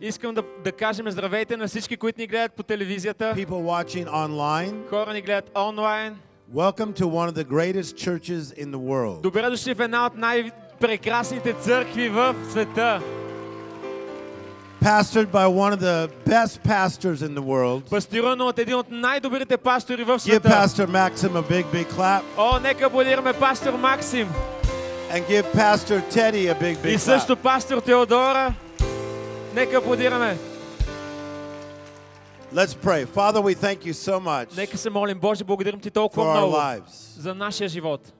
Искам да, да кажем здравейте на всички, които ни гледат по телевизията, people watching online. хора ни гледат онлайн. Welcome to one of the greatest churches in the world. Добре дошли в една от най-прекрасните църкви в света. Pastored by one of the best pastors in the world. Пастирано от един от най-добрите пастори в Give света. Pastor Maxim a big, big clap. О, нека аплодираме пастор Максим And give Pastor Teddy a big, и big също clap. пастор Теодора. Нека аплодираме. Let's pray. Father, we thank you so much Нека се молим, Боже, благодарим Ти for толкова our много lives. за нашия живот.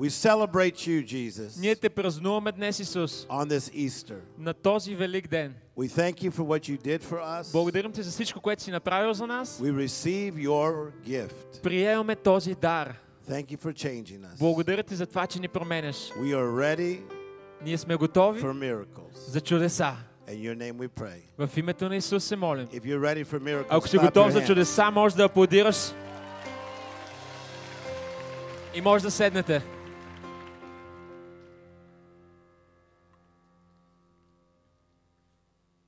We celebrate you, Jesus, Ние те празнуваме днес, Исус, on this Easter. на този велик ден. We thank you for what you did for us. Благодарим Ти за всичко, което си направил за нас. We receive your gift. Приемаме този дар. Thank you for changing us. Благодаря Ти за това, че ни променяш. We are ready Ние сме готови for miracles. за чудеса. In your name we pray. В името на Исус се молим. If you're ready for miracles, Ако си clap готов your за hands. чудеса, може да аплодираш. И може да седнете.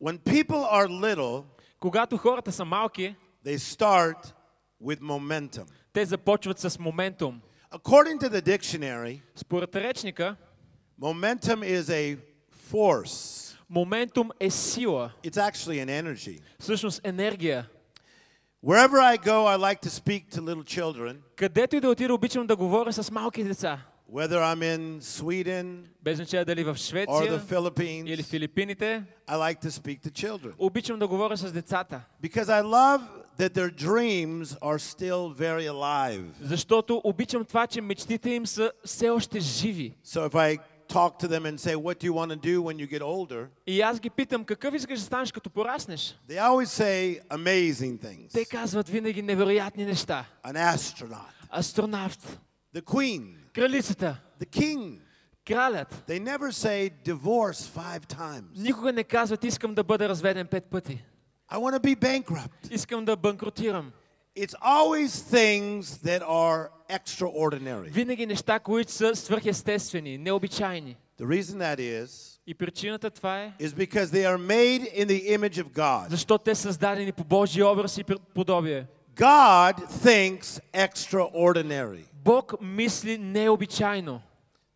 When people are little, Когато хората са малки, they start with momentum. те започват с моментум. According to the dictionary, Според речника, momentum is a force. моментум е сила, It's actually an energy. всъщност енергия. Wherever I go, I like to speak to little children, Където и да отида, обичам да говоря с малки деца. whether I'm in Sweden Без значение дали в or the Швеция или Philippines. Филипините, I like to speak to children обичам да говоря с децата. because I love that their dreams are still very alive. Защото обичам това, че мечтите им са все още живи. So if I talk to them and say, What do you want to do when you get older? И аз ги питам, какъв искаш да станеш като пораснеш? They always say amazing things. Те казват винаги невероятни неща. An astronaut, Астронавт, the queen, кралицата, the king. кралят. They never say divorce five times. Никога не казват, искам да бъда разведен пет пъти. I want to be bankrupt. Искам да банкротирам. It's always things that are extraordinary. Винаги неща, които са свърхестествени, необичайни. The reason that is, И причината това е, is because they are made in the image of God. защото те са създадени по Божия образ и подобие. God thinks extraordinary. Бог мисли необичайно.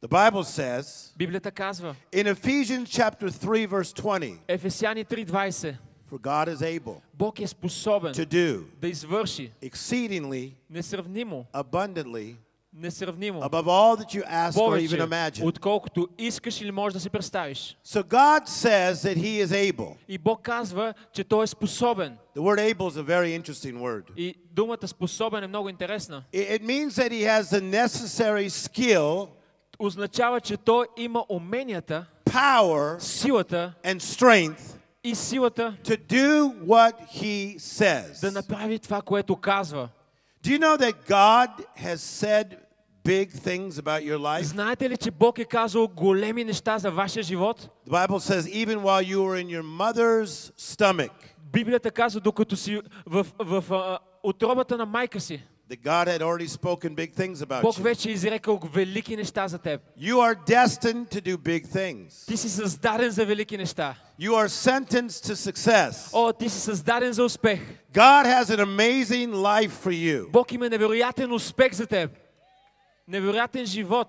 The Bible says Библията казва, in Ephesians chapter 3 verse 20, Ефесяни 3.20, for God is able Бог е способен to do да извърши exceedingly несравнимо, abundantly несравнимо, above all that you ask or even повече, imagine. отколкото искаш или можеш да си представиш. So God says that he is able. И Бог казва, че Той е способен. The word able is a very interesting word. И думата способен е много интересна. It it means that he has the necessary skill, Означава, че Той има уменията, power, силата and strength и силата to do what he да says. направи това, което казва. Do you know that God has said big things about your life? Знаете ли, че Бог е казал големи неща за вашия живот? The Bible says even while you were in your mother's stomach, Библията казва, докато си в, в, в отробата на майка си, that God had already spoken big things about Бог you. вече е изрекал велики неща за теб. You are destined to do big things. Ти си създаден за велики неща. You are sentenced to success. О, ти си създаден за успех. God has an amazing life for you. Бог има невероятен успех за теб. Невероятен живот.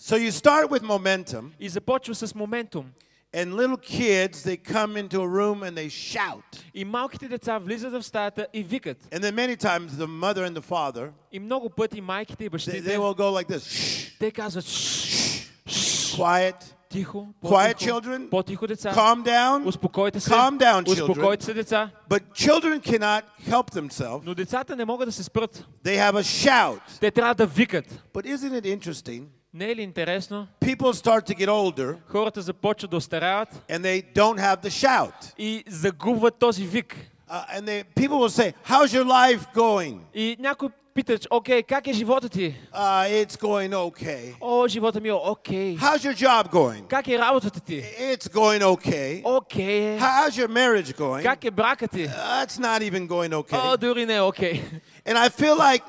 So you start with momentum, И започва с моментум. and little kids, they come into a room and they shout. И малките деца влизат в стаята и викат. And then many times the mother and the father, И много пъти майките и they, бащите, they will go like this Shh, те казват «Шш, шш, quiet, тихо, quiet по-тихо, children, по-тихо деца, calm down. успокойте се, Calm down, children. успокойте се деца. But children cannot help themselves. Но децата не могат да се спрат. They have a shout. Те трябва да викат. But isn't it interesting? Не е ли интересно? People start to get older Хората започват да остаряват and they don't have the shout. и загубват този вик. Uh, and they, people will say, How's your life going? И някой пита, че, окей, как е живота ти? Uh, it's going okay. О, живота ми е окей. How's your job going? Как е работата ти? It's going okay. Окей е. How's your marriage going? Как е брака ти? Uh, it's not even going О, okay. дори не е окей. And I feel like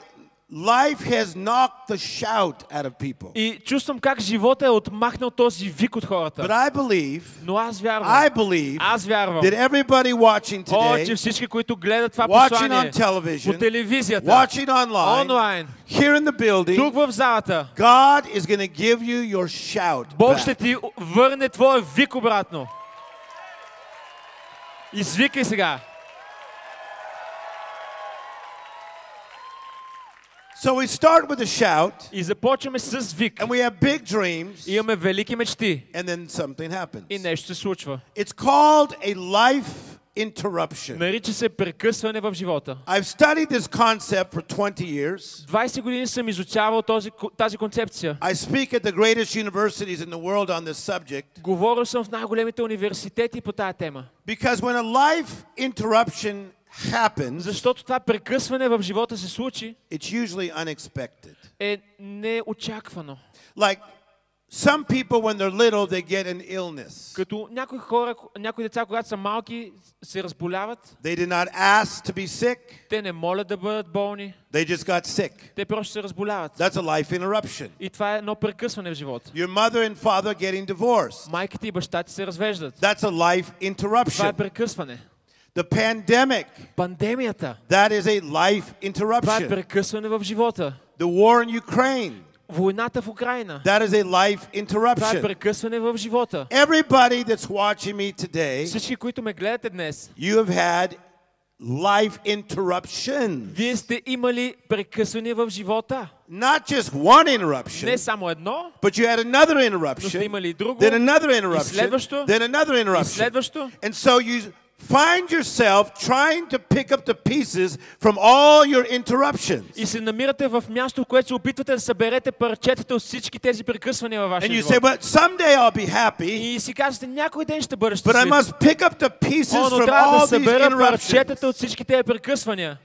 life has knocked the shout out of people. И чувствам как живота е отмахнал този вик от But хората. I believe, Но аз вярвам. I believe Аз вярвам. that everybody watching О, че today, всички, които гледат това watching послание on television, по телевизията, watching online, онлайн, here in the building, тук в залата, God is going to give you your shout. Бог back. ще ти върне твоя вик обратно. Извикай сега. So we start with a shout, И започваме с вик. and we have big dreams, И Имаме велики мечти. and then something И happens. нещо се случва. It's called a life interruption. Нарича се прекъсване в живота. I've studied this concept for 20 years. 20 години съм изучавал този, тази концепция. I speak at the greatest universities in the world on this subject Говорил съм в най-големите университети по тая тема. because when a life interruption happens, Защото това прекъсване в живота се случи it's usually unexpected. е неочаквано. Like some people, when they're little, they get an illness. Като някои хора, някои деца, когато са малки, се разболяват, They did not ask to be sick, те не молят да бъдат болни, they just got sick. те просто се разболяват. That's a life interruption. И това е едно прекъсване в живота. Your mother and father getting divorced. Майките и бащата се развеждат. That's a life Това е interruption. прекъсване. The pandemic, Пандемията. that is a life Това е interruption. прекъсване в живота. The war in Ukraine, Войната в Украина. that is a life Това е interruption. прекъсване в живота. Everybody that's watching me today, Всички, които ме гледате днес, you have had life interruptions. вие сте имали прекъсване в живота. Not just one Не interruption, само едно, but you had another но сте interruption, имали и друго, then another interruption, следващо, then another и interruption. следващо. And so you find yourself trying to pick up the pieces from all your interruptions. И се намирате в място, в което се опитвате да съберете парчетата от всички тези прекъсвания във And вашия you say, живот. but someday I'll be happy, И си казвате, някой ден ще бъда but I щастлив. must pick up the О, pieces но from трябва да all these събера парчетата interruptions. от всички тези прекъсвания.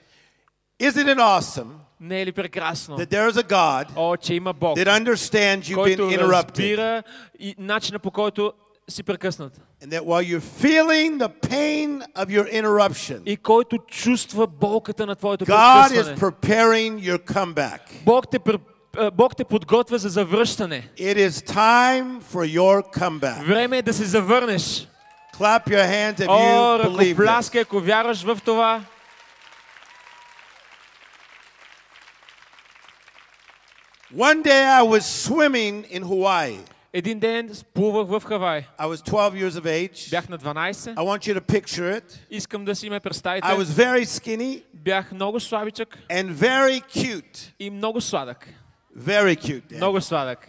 Isn't it awesome Не е ли прекрасно? that there is a God О, че има Бог, that understands you've been който interrupted? разбира и начина по който си прекъснат. And that while you're feeling the pain of your interruption, И който чувства болката на твоето God is прекъсване. preparing your comeback. Бог те, пр- а, Бог те подготвя за завръщане. It is time for your comeback. Време е да се завърнеш. Clap your hands if О, you believe this. ръкопляскай, ако вярваш в това. One day I was swimming in Hawaii. Един ден плувах в Хавай. I was 12 years of age. Бях на 12. I want you to picture it. Искам да си ме представите. I was very skinny Бях много слабичък and very cute. и много сладък. Very cute. Dad. Много сладък.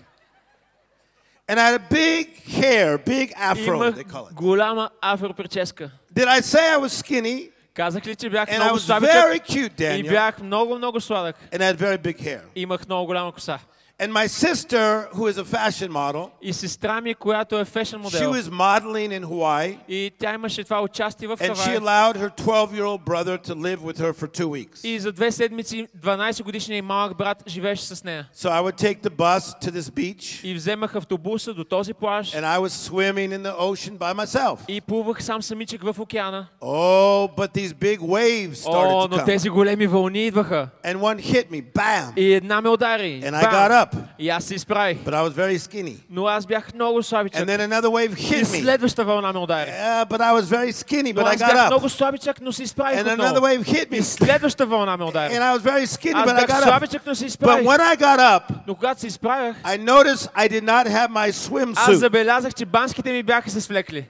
And I had a big hair, big afro, Имах they call it. голяма афроприческа. Did I say I was skinny? Казах ли, че бях And I много was слабичък very cute, и Daniel. бях много, много сладък. And I had very big hair. Имах много голяма коса. And my sister, who is a fashion model, И сестра ми, която е фешен she модел, was modeling in Hawaii. и тя имаше това участие в And she Хавай. allowed her 12 year old brother to live with her for two weeks. И за две седмици 12 годишният и малък брат живееше с нея. So I would take the bus to this beach, И вземах автобуса до този плаж and I was swimming in the ocean by myself. и плувах сам самичък в океана. Oh, but these big waves О, started to но come. тези големи вълни идваха. And one hit me, bam! И една ме удари. And I Бам! got up, И аз се изправих. but I was very skinny. Но аз бях много слабичък. And then another wave И hit me. следваща вълна ме удари. Yeah, but I was very skinny, but I аз бях got много up. слабичък, но се изправих And another wave hit И me. следваща вълна ме удари. And I was very skinny, Аз but I бях got up. слабичък, но се But изправих. when I got up, Но когато се изправях, I noticed I did not have my аз swimsuit. забелязах, че банските ми бяха се свлекли.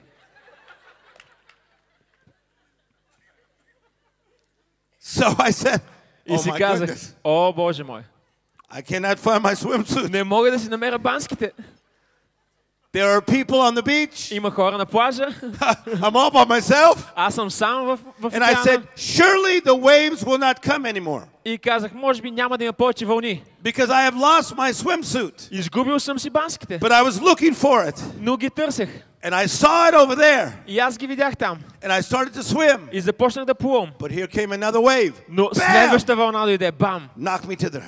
So I said, И Oh си my казах, goodness, о, Боже мой, I cannot find my swimsuit. не мога да си намеря банските. There are people on the beach. Има хора на плажа, I'm all by myself. аз съм сам в, в And I said, океана surely the waves will not come anymore и казах, може би няма да има повече вълни. because I have lost my swimsuit. Изгубил съм си банските, But I was looking for it но ги търсех. and I saw it over there И аз ги видях там. and I started to swim. И започнах да плувам. But here came another wave. Но Bam! следваща вълна дойде, бам, Knocked me to there.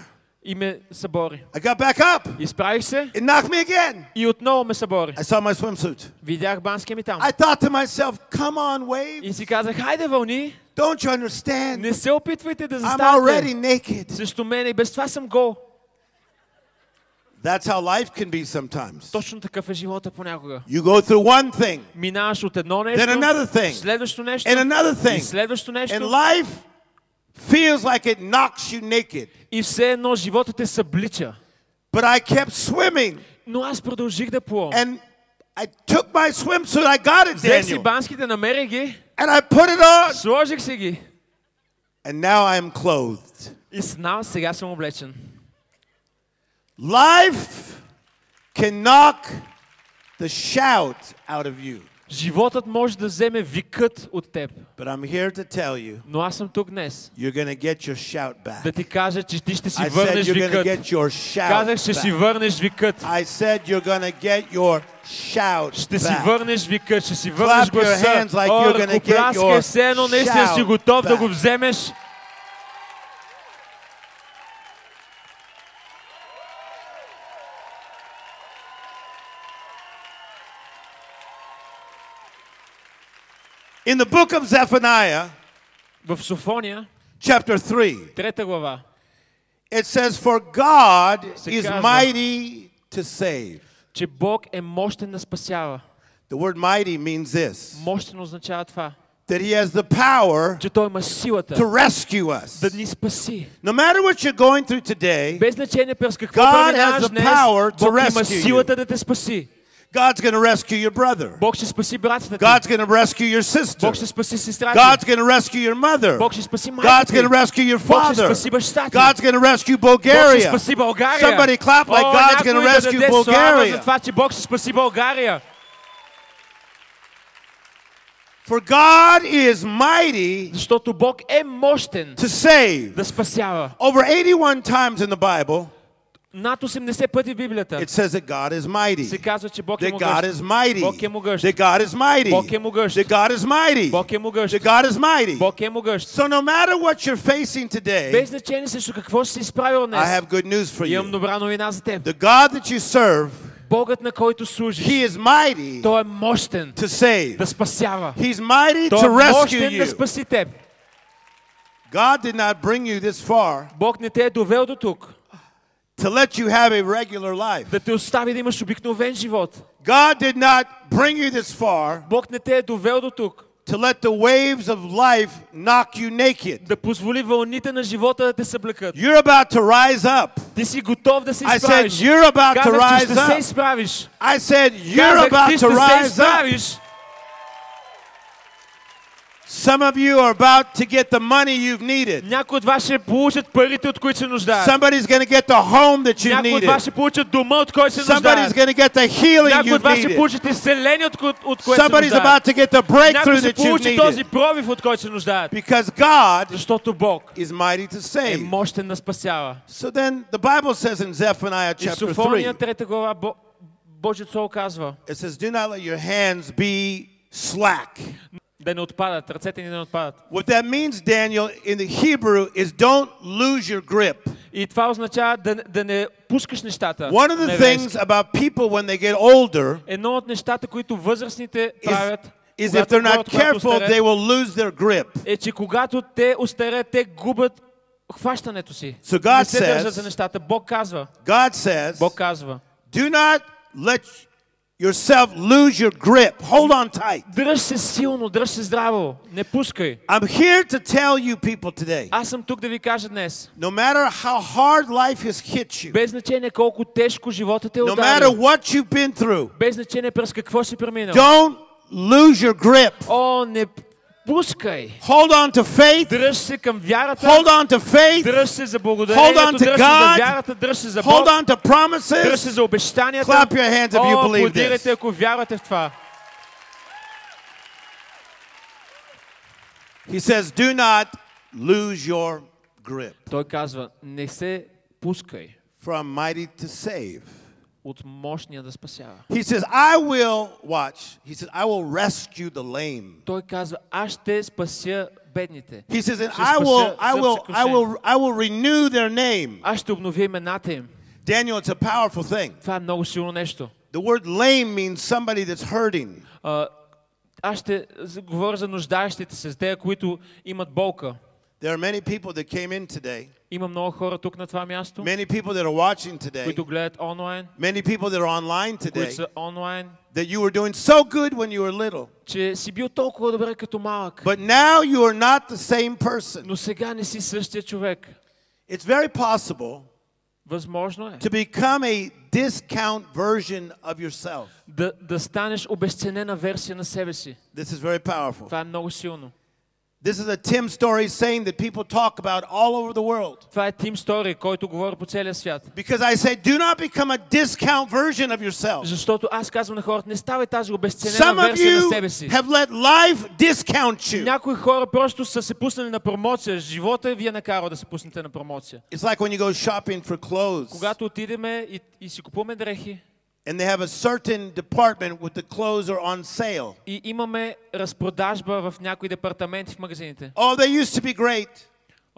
и ме събори. I got back up. Изправих се It knocked me again. и отново ме събори. I saw my swimsuit. Видях банския ми там. I thought to myself, come on, wave. И си казах, хайде вълни, Don't you understand? Не се опитвайте да I'm заставате already naked. срещу мен и без това съм гол. That's how life can be sometimes. Точно такъв е живота понякога. You go through one thing Минаваш от едно нещо, Then another thing. следващо нещо, and another и thing. следващо нещо, And life feels like it knocks you naked. и все едно живота те съблича. But I kept swimming Но аз продължих да плувам. and I took my swimsuit. I got it, Взех си Daniel. банските, намерих ги, And I put it on. сложих си ги. And now I am clothed. И знам, сега съм облечен. Life can knock the shout out of you. Животът може да вземе викът от теб. But I'm here to tell you, Но аз съм тук днес you're to get your shout да back. ти кажа, че ти ще си I said върнеш to викът. get your shout Казах, ще си back. върнеш викът. I said you're to get your shout Ще си back. върнеш викът, ще си върнеш гласа. like О, gonna ръкопляскай все едно наистина си готов да го back. вземеш. In the book of Zephaniah, В Софония, chapter 3, трета глава, it says, For God Се is казва. mighty to save. че Бог е мощен да спасява. The word mighty means this Мощен означава това, that He has the power че Той има силата to rescue us. да ни спаси. No matter what you're going through today, Без значение през какво God преминаваш has the днес, power to Бог има rescue you. силата да те спаси. God's going to rescue your brother. Бог ще спаси братята ти. God's going to rescue your sister. Бог ще спаси сестра ти. God's going to rescue your mother. Бог ще спаси God's майка ти. going to rescue your Бог ще father. спаси баща ти. God's going to rescue Бог ще Bulgaria. спаси България. Somebody clap like О, God's gonna някой да rescue даде слава Bulgaria. за това, че Бог ще спаси България. For God is mighty Защото Бог е мощен to save. да спасява. Over 81 times in the Bible, Над 80 пъти в Библията it says that God is се mighty. казва, че Бог е That God могъщ. is mighty. Бог е могъщ. That God is mighty. Бог е могъщ. That God is mighty. Бог е могъщ. That God is mighty. Бог е могъщ. So no matter what you're facing today, Без значение срещу какво си се изправил днес. I have good news for Имам you. добра новина за теб. The God that you serve, Богът, на който служиш, He is mighty Той е мощен to save. да спасява. He's mighty Той to е rescue мощен да спаси теб. God did not bring you this far Бог не те е довел до тук. to let you have a regular life. Да те остави да имаш обикновен живот. God did not bring you this far Бог не те е довел до тук. to let the waves of life knock you naked. Да позволи вълните на живота да те съблекат. You're about to rise up. Ти си готов да се I said, изправиш. You're about to Казах, че rise ще се up. изправиш. I said, You're Казах, about ти to ще се rise up. изправиш. Some of you are about to get the money you've needed. Някои от вас ще получат парите, от които се нуждаят. Somebody's going to get the home that you Някои от вас needed. ще получат дома, от който се Somebody's нуждаят. going to get the healing Някои you от вас ще needed. получат изцеление, от, ко- от което се Somebody's нуждаят. about to get the Някой breakthrough ще that you получи този needed. пробив, от който се нуждаят. Because God Защото Бог is mighty to е save. мощен да спасява. So then the Bible says in Zephaniah И в chapter Софония 3, 3 глава Бо- Божието Слово казва it says, Do not let your hands be slack. да не отпадат, ръцете ни да не отпадат. What that means, Daniel, in the Hebrew is don't lose your grip. И това означава да, да не пускаш нещата. One of the на things еврейски. about people when they get older Едно от нещата, които възрастните is, правят, is if когато they're not хората, когато careful, остарят, they will lose their grip. е, че когато те остарят, те губят хващането си. So God не се says- държат за нещата. Бог казва, God says, Бог казва, do not let yourself lose your grip. Hold on tight. дръж се силно, дръж се здраво, не пускай. I'm here to tell you people today, Аз съм тук да ви кажа днес, no matter how hard life has hit you, без значение колко тежко живота те е no matter ударил, what you've been through, без значение през какво си преминал, don't lose your grip. о, не пускай. Hold on to faith. Дръж се към вярата, Hold on to faith. дръж се за Hold on благодарението, to дръж се God. за вярата, дръж се за Hold Бог, on to дръж се promises. за обещанията. Clap your hands if you О, believe аплодирайте, this. ако вярвате в това. He says, do not lose your grip. Той казва, не се пускай From mighty to save. от мощния да спасява. He says, I will, watch, he says, I will rescue the lame. Той казва, аз ще спася бедните. He says, and Ще I will, спася I will, I сърцекрушени. will, I will renew their name. Аз ще обновя имената им. Daniel, it's a powerful thing. Това е много силно нещо. The word lame means somebody that's hurting. А, аз ще з- говоря за нуждаещите се, за те, които имат болка. There are many people that came in today, Има много хора тук на това място, many people that are watching today, които гледат онлайн, many people that are online които today, са онлайн, that you were doing so good when you were little, че си бил толкова добре като малък, but now you are not the same person. но сега не си същия човек. It's very possible Възможно е to become a discount version of yourself. да, да станеш обесценена версия на себе си. This is very powerful. Това е много силно. This is a Tim Storey saying that people talk about all over the world. Because I say, do not become a discount version of yourself. Some of you have let life discount you. It's like when you go shopping for clothes. and they have a certain department with the clothes are on sale. и имаме разпродажба в някои департаменти в магазините. Oh, they used to be great.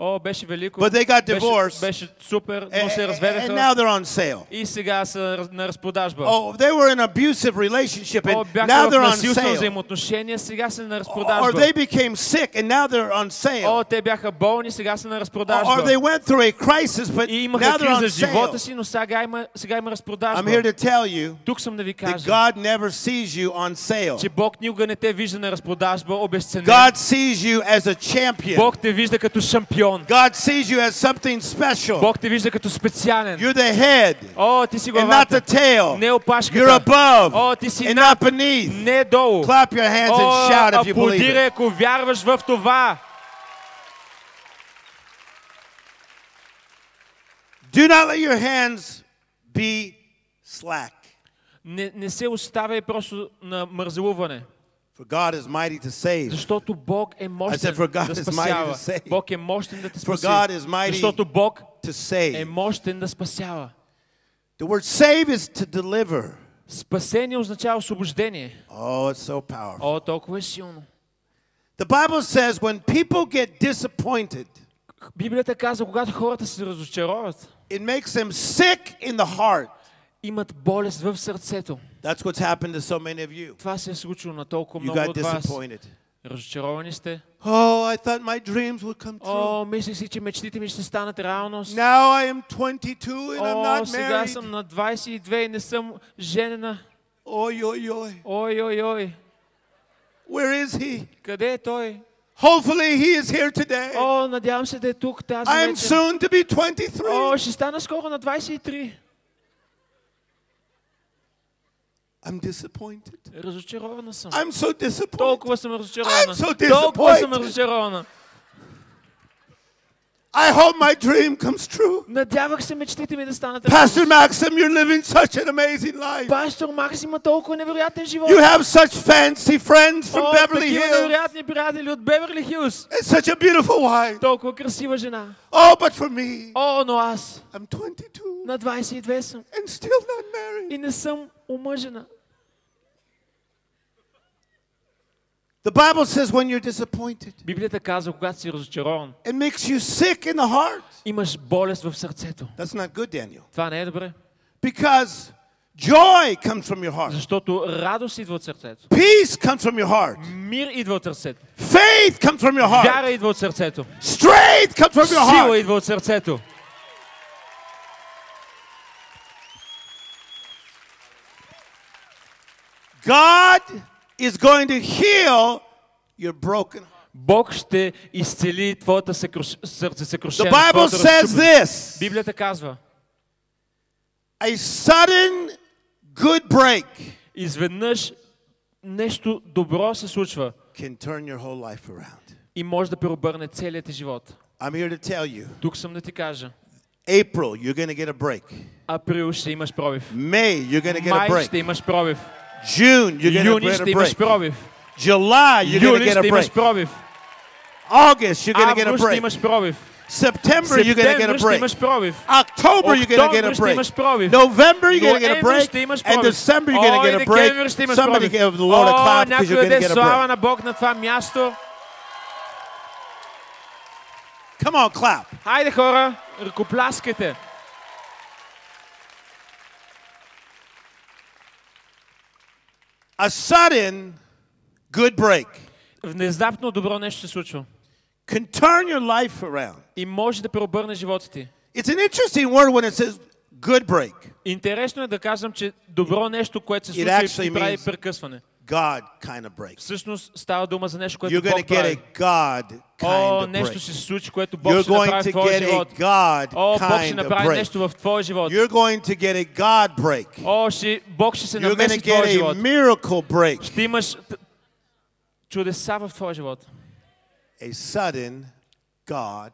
О, беше велико. But they got беше, divorced. беше супер, но And, се and разведаха. now they're on sale. И сега са раз- на разпродажба. Oh, they were in an abusive relationship О, and бяха now в they're on насилствено sale. взаимоотношения, сега са на Or разпродажба. they became sick and now they're on sale. О, те бяха болни, сега са на Or разпродажба. they went through a crisis, but И now имаха they're криза on в живота sale. си, но сега има, сега има разпродажба. I'm here to tell you Тук съм да ви that кажа, God never sees you on sale. че Бог никога не те вижда на разпродажба, обесценен. God sees you as a champion. Бог те вижда като шампион. God sees you as something special. Бог те вижда като специален. You're the head О, ти си and not the главата. tail. Не опашката. You're above О, ти си and над. not beneath. Не долу. Clap your hands О, and shout if you believe аплодирай, it. ако вярваш в това. Do not let your hands be slack, Не, не се оставяй просто на мързелуване. for God is mighty to save. Защото Бог е I мощен said, for God да is mighty to спасява. save. Бог е мощен да те For спаси. God is mighty Защото Бог To е save. мощен да спасява. The word save is to deliver. Спасение означава освобождение. Oh, it's so powerful. О, толкова е силно. The Bible says when people get disappointed, Библията казва, когато хората се разочароват, it makes them sick in the heart. имат болест в сърцето. That's what's happened to so many of you. Това се е случило на толкова You много got от вас. disappointed. Разочаровани сте. Oh, I thought my dreams would come true. О, мислех си, че мечтите ми ще станат реалност. Now I am 22 and I'm О, not сега married. съм на 22 и не съм женена. Oi, oi, oi. Ой, ой, ой. Where is he? Къде е той? Hopefully he is here today. О, надявам се да е тук тази I am вечер. soon to be 23. О, ще стана скоро на 23. I'm disappointed. Разочарована съм. I'm so disappointed. Толкова съм разочарована. I'm so Толкова съм disappointed. разочарована. I hope my dream comes true. Надявах се мечтите ми да станат Pastor реалност. Maxim, you're living such an amazing life. Пастор Макс има толкова невероятен живот. You have such fancy friends from О, Beverly такива Hills невероятни приятели от Беверли Хилс. and such a beautiful wife. Толкова красива жена. Oh, but for me, О, но аз I'm 22 на 22 съм and still not married. и не съм омъжена. The Bible says when you're disappointed, Библията казва, когато си разочарован, it makes you sick in the heart. имаш болест в сърцето. That's not good, Daniel. Това не е добре. Because joy comes from your heart, Защото радост идва от сърцето. peace comes from your heart, Мир идва от сърцето. faith comes from your heart, Вяра идва от сърцето. strength comes from your Сила heart. идва от сърцето. God is going to heal your broken heart. Бог ще изцели твоята съкруш... сърце The съкрушено. Bible твоето says разчупено. this Библията казва, a sudden good break изведнъж нещо добро се случва can turn your whole life around. и може да преобърне целият ти живот. I'm here to tell you Тук съм да ти кажа. April, you're going to get a break. Април ще имаш пробив. May, you're going to get a Май ще break. имаш пробив. June, you're going Юни to ще get a имаш break. пробив. July, you're going to Юли get a ще имаш break. пробив. August, you're going to get a Август ще break. имаш пробив. September, you're going to get a Септември ще break. имаш пробив. October, you're going to get a Октомври ще имаш break. пробив. November, you're going to get a Ноември break. ще имаш And пробив. December, you're going to О, get и a break. декември ще имаш Somebody пробив. give the Lord a О, clap because някой you're going to даде get a слава break. на Бог на това място. Come on, clap. Хайде хора, ръкопляскайте. A sudden good break Внезапно добро нещо се случва. can turn your life around. И може да преобърне живота ти. It's an interesting word when it says good break. Интересно е да кажем, че добро нещо, което се It случва actually и прави means- прекъсване. God kind of break. Всъщност става дума за нещо, което You're going Бог to get a прави. God О, kind of нещо break. ще се случи, което Бог You're ще going направи to в твоя get a живот. God О, Бог ще kind of направи break. нещо в твоя живот. You're going to get a God break. О, ще, Бог ще се You're going намеси to в твоя get a живот. miracle break. Ще имаш т- чудеса в твоя живот. A sudden God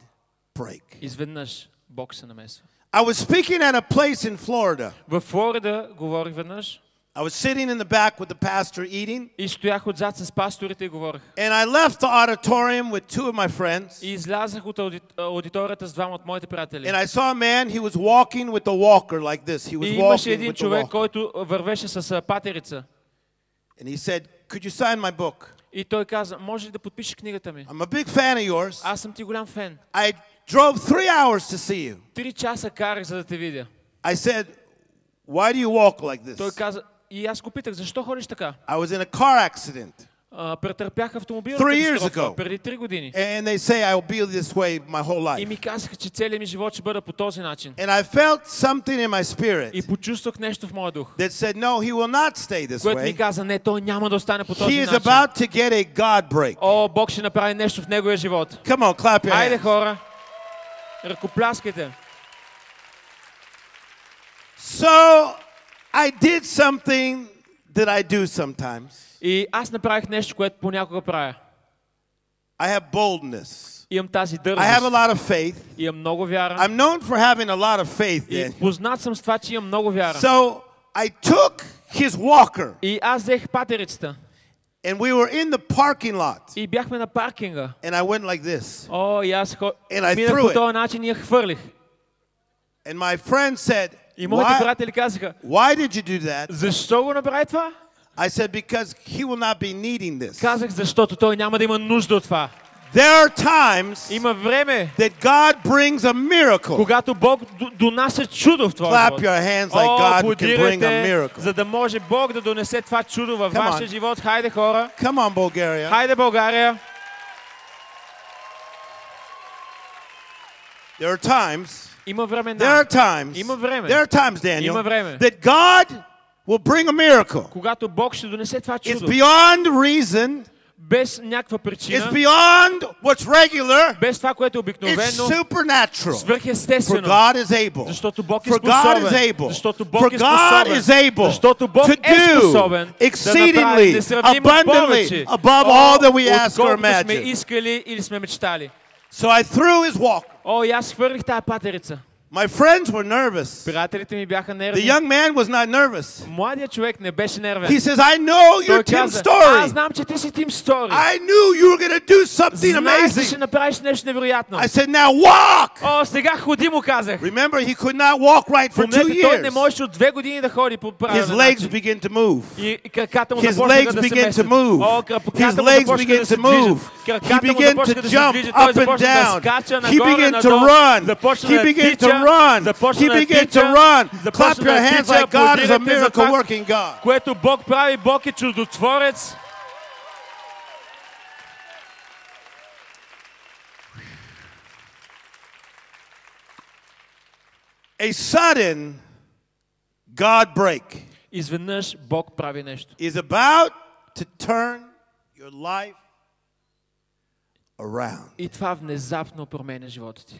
break. Изведнъж Бог се намесва. I was speaking at a place in Florida. В Флорида говорих веднъж I was sitting in the back with the pastor eating, и стоях отзад с пасторите и говорих. and I left the auditorium with two of my friends. И излязах от ауди- аудиторията с двама от моите приятели. And I saw a man, he was walking with a walker like this. He И was имаше walking един with the човек, walker. който вървеше с а, патерица. And he said, Could you sign my book? И той каза, може ли да подпишеш книгата ми? I'm a big fan of yours. Аз съм ти голям фен. I drove three hours to see you. Три часа карах, за да те видя. I said, Why do you walk like Той this? каза, и аз го питах, защо ходиш така? I was in a car accident. А, претърпях автомобилна Three years катастрофа ago. преди три години. And they say I'll be this way my whole И life. ми казаха, че целият ми живот ще бъде по този начин. And I felt something in my spirit И почувствах нещо в моя дух, that said, No, he will not stay this което ми way. каза, не, той няма да остане по този He is начин. about to get a God break. О, Бог ще направи нещо в неговия живот. Come on, clap your Хайде, hands. хора, ръкопляскайте. So I did something that I do sometimes. И аз направих нещо, което понякога правя. I have boldness. Имам тази I have a дързост. lot of faith. Имам много вяра. I'm known for having a lot of faith. И Daniel. познат съм с това, че имам много вяра. So I took his walker И аз взех патерицата. and we were in the parking lot. И бяхме на паркинга. And I went like this. О, и аз хо... And I минах threw по it. този начин и я хвърлих. And my friend said, И моите why, приятели казаха, why did you do that? защо го направи това? I said, because he will not be needing this. Казах, защото той няма да има нужда от това. There are times Има време, that God brings a miracle. когато Бог д- донася чудо в твоя Clap живот. your hands like О, God can bring a подирайте, miracle. за да може Бог да донесе това чудо във Come вашия on. живот. Хайде, хора! Come on, Bulgaria. Хайде, България! There are times, Има there времена, are times, Има време. there are times, Daniel, Има време. that God will bring a miracle. когато Бог ще донесе това It's чудо. beyond reason. Без някаква It's причина, beyond what's regular. без това, което е It's обикновено, supernatural. For свърхестествено. God is able. Защото Бог е For God is способен. able. Защото For Бог е God способен. is able Защото Бог to е do способен да направи exceedingly, несравнимо abundantly повече above all that we от ask or колкото сме imagine. искали или сме мечтали. So I threw his walker. О, и аз хвърлих тая патерица. My friends were nervous. The young man was not nervous. He says, I know you're Tim Storey. Storey. I knew you were going to do something amazing. I said, now walk. Remember, he could not walk right for two years. His legs begin to move. His legs begin to move. His legs begin to move. He began to jump up and down. He began to run. He began to run. Започна He да began to тича. run. Започна Clap да your hands тича. like God is a Аплодирайте за miracle това, working God. Което Бог прави, Бог е чудотворец. A sudden God break Изведнъж Бог прави нещо. is about to turn your life around. И това внезапно променя живота ти.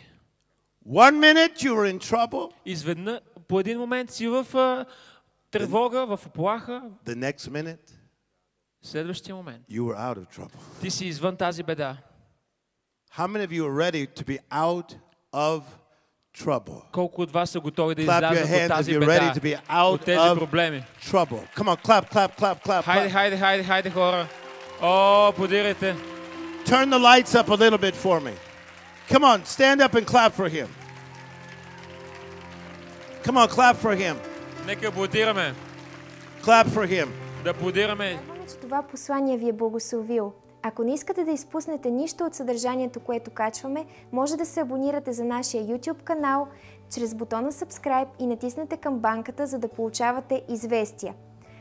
One minute you were in trouble, Изведнъж, по един момент си в а, тревога, в оплаха, the next minute в следващия момент you were out of trouble. ти си извън тази беда. How many of you are ready to be out of trouble? Колко от вас са готови да Clap your излязат hands от if тази you're ready беда, to be out от тези of проблеми? trouble. Come on, clap, clap, clap, clap, Хайде, clap. хайде, хайде, хайде, хора. О, подирайте. Turn the lights up a little bit for me. Come on, stand up and clap for him. Come on, clap for him. Нека аплодираме. Clap for him. Да аплодираме. Надяваме, че това послание ви е благословило. Ако не искате да изпуснете нищо от съдържанието, което качваме, може да се абонирате за нашия YouTube канал чрез бутона Subscribe и натиснете камбанката, за да получавате известия.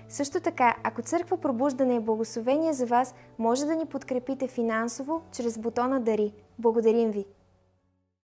Също така, ако Църква Пробуждане е благословение за вас, може да ни подкрепите финансово чрез бутона Дари. Благодарим ви!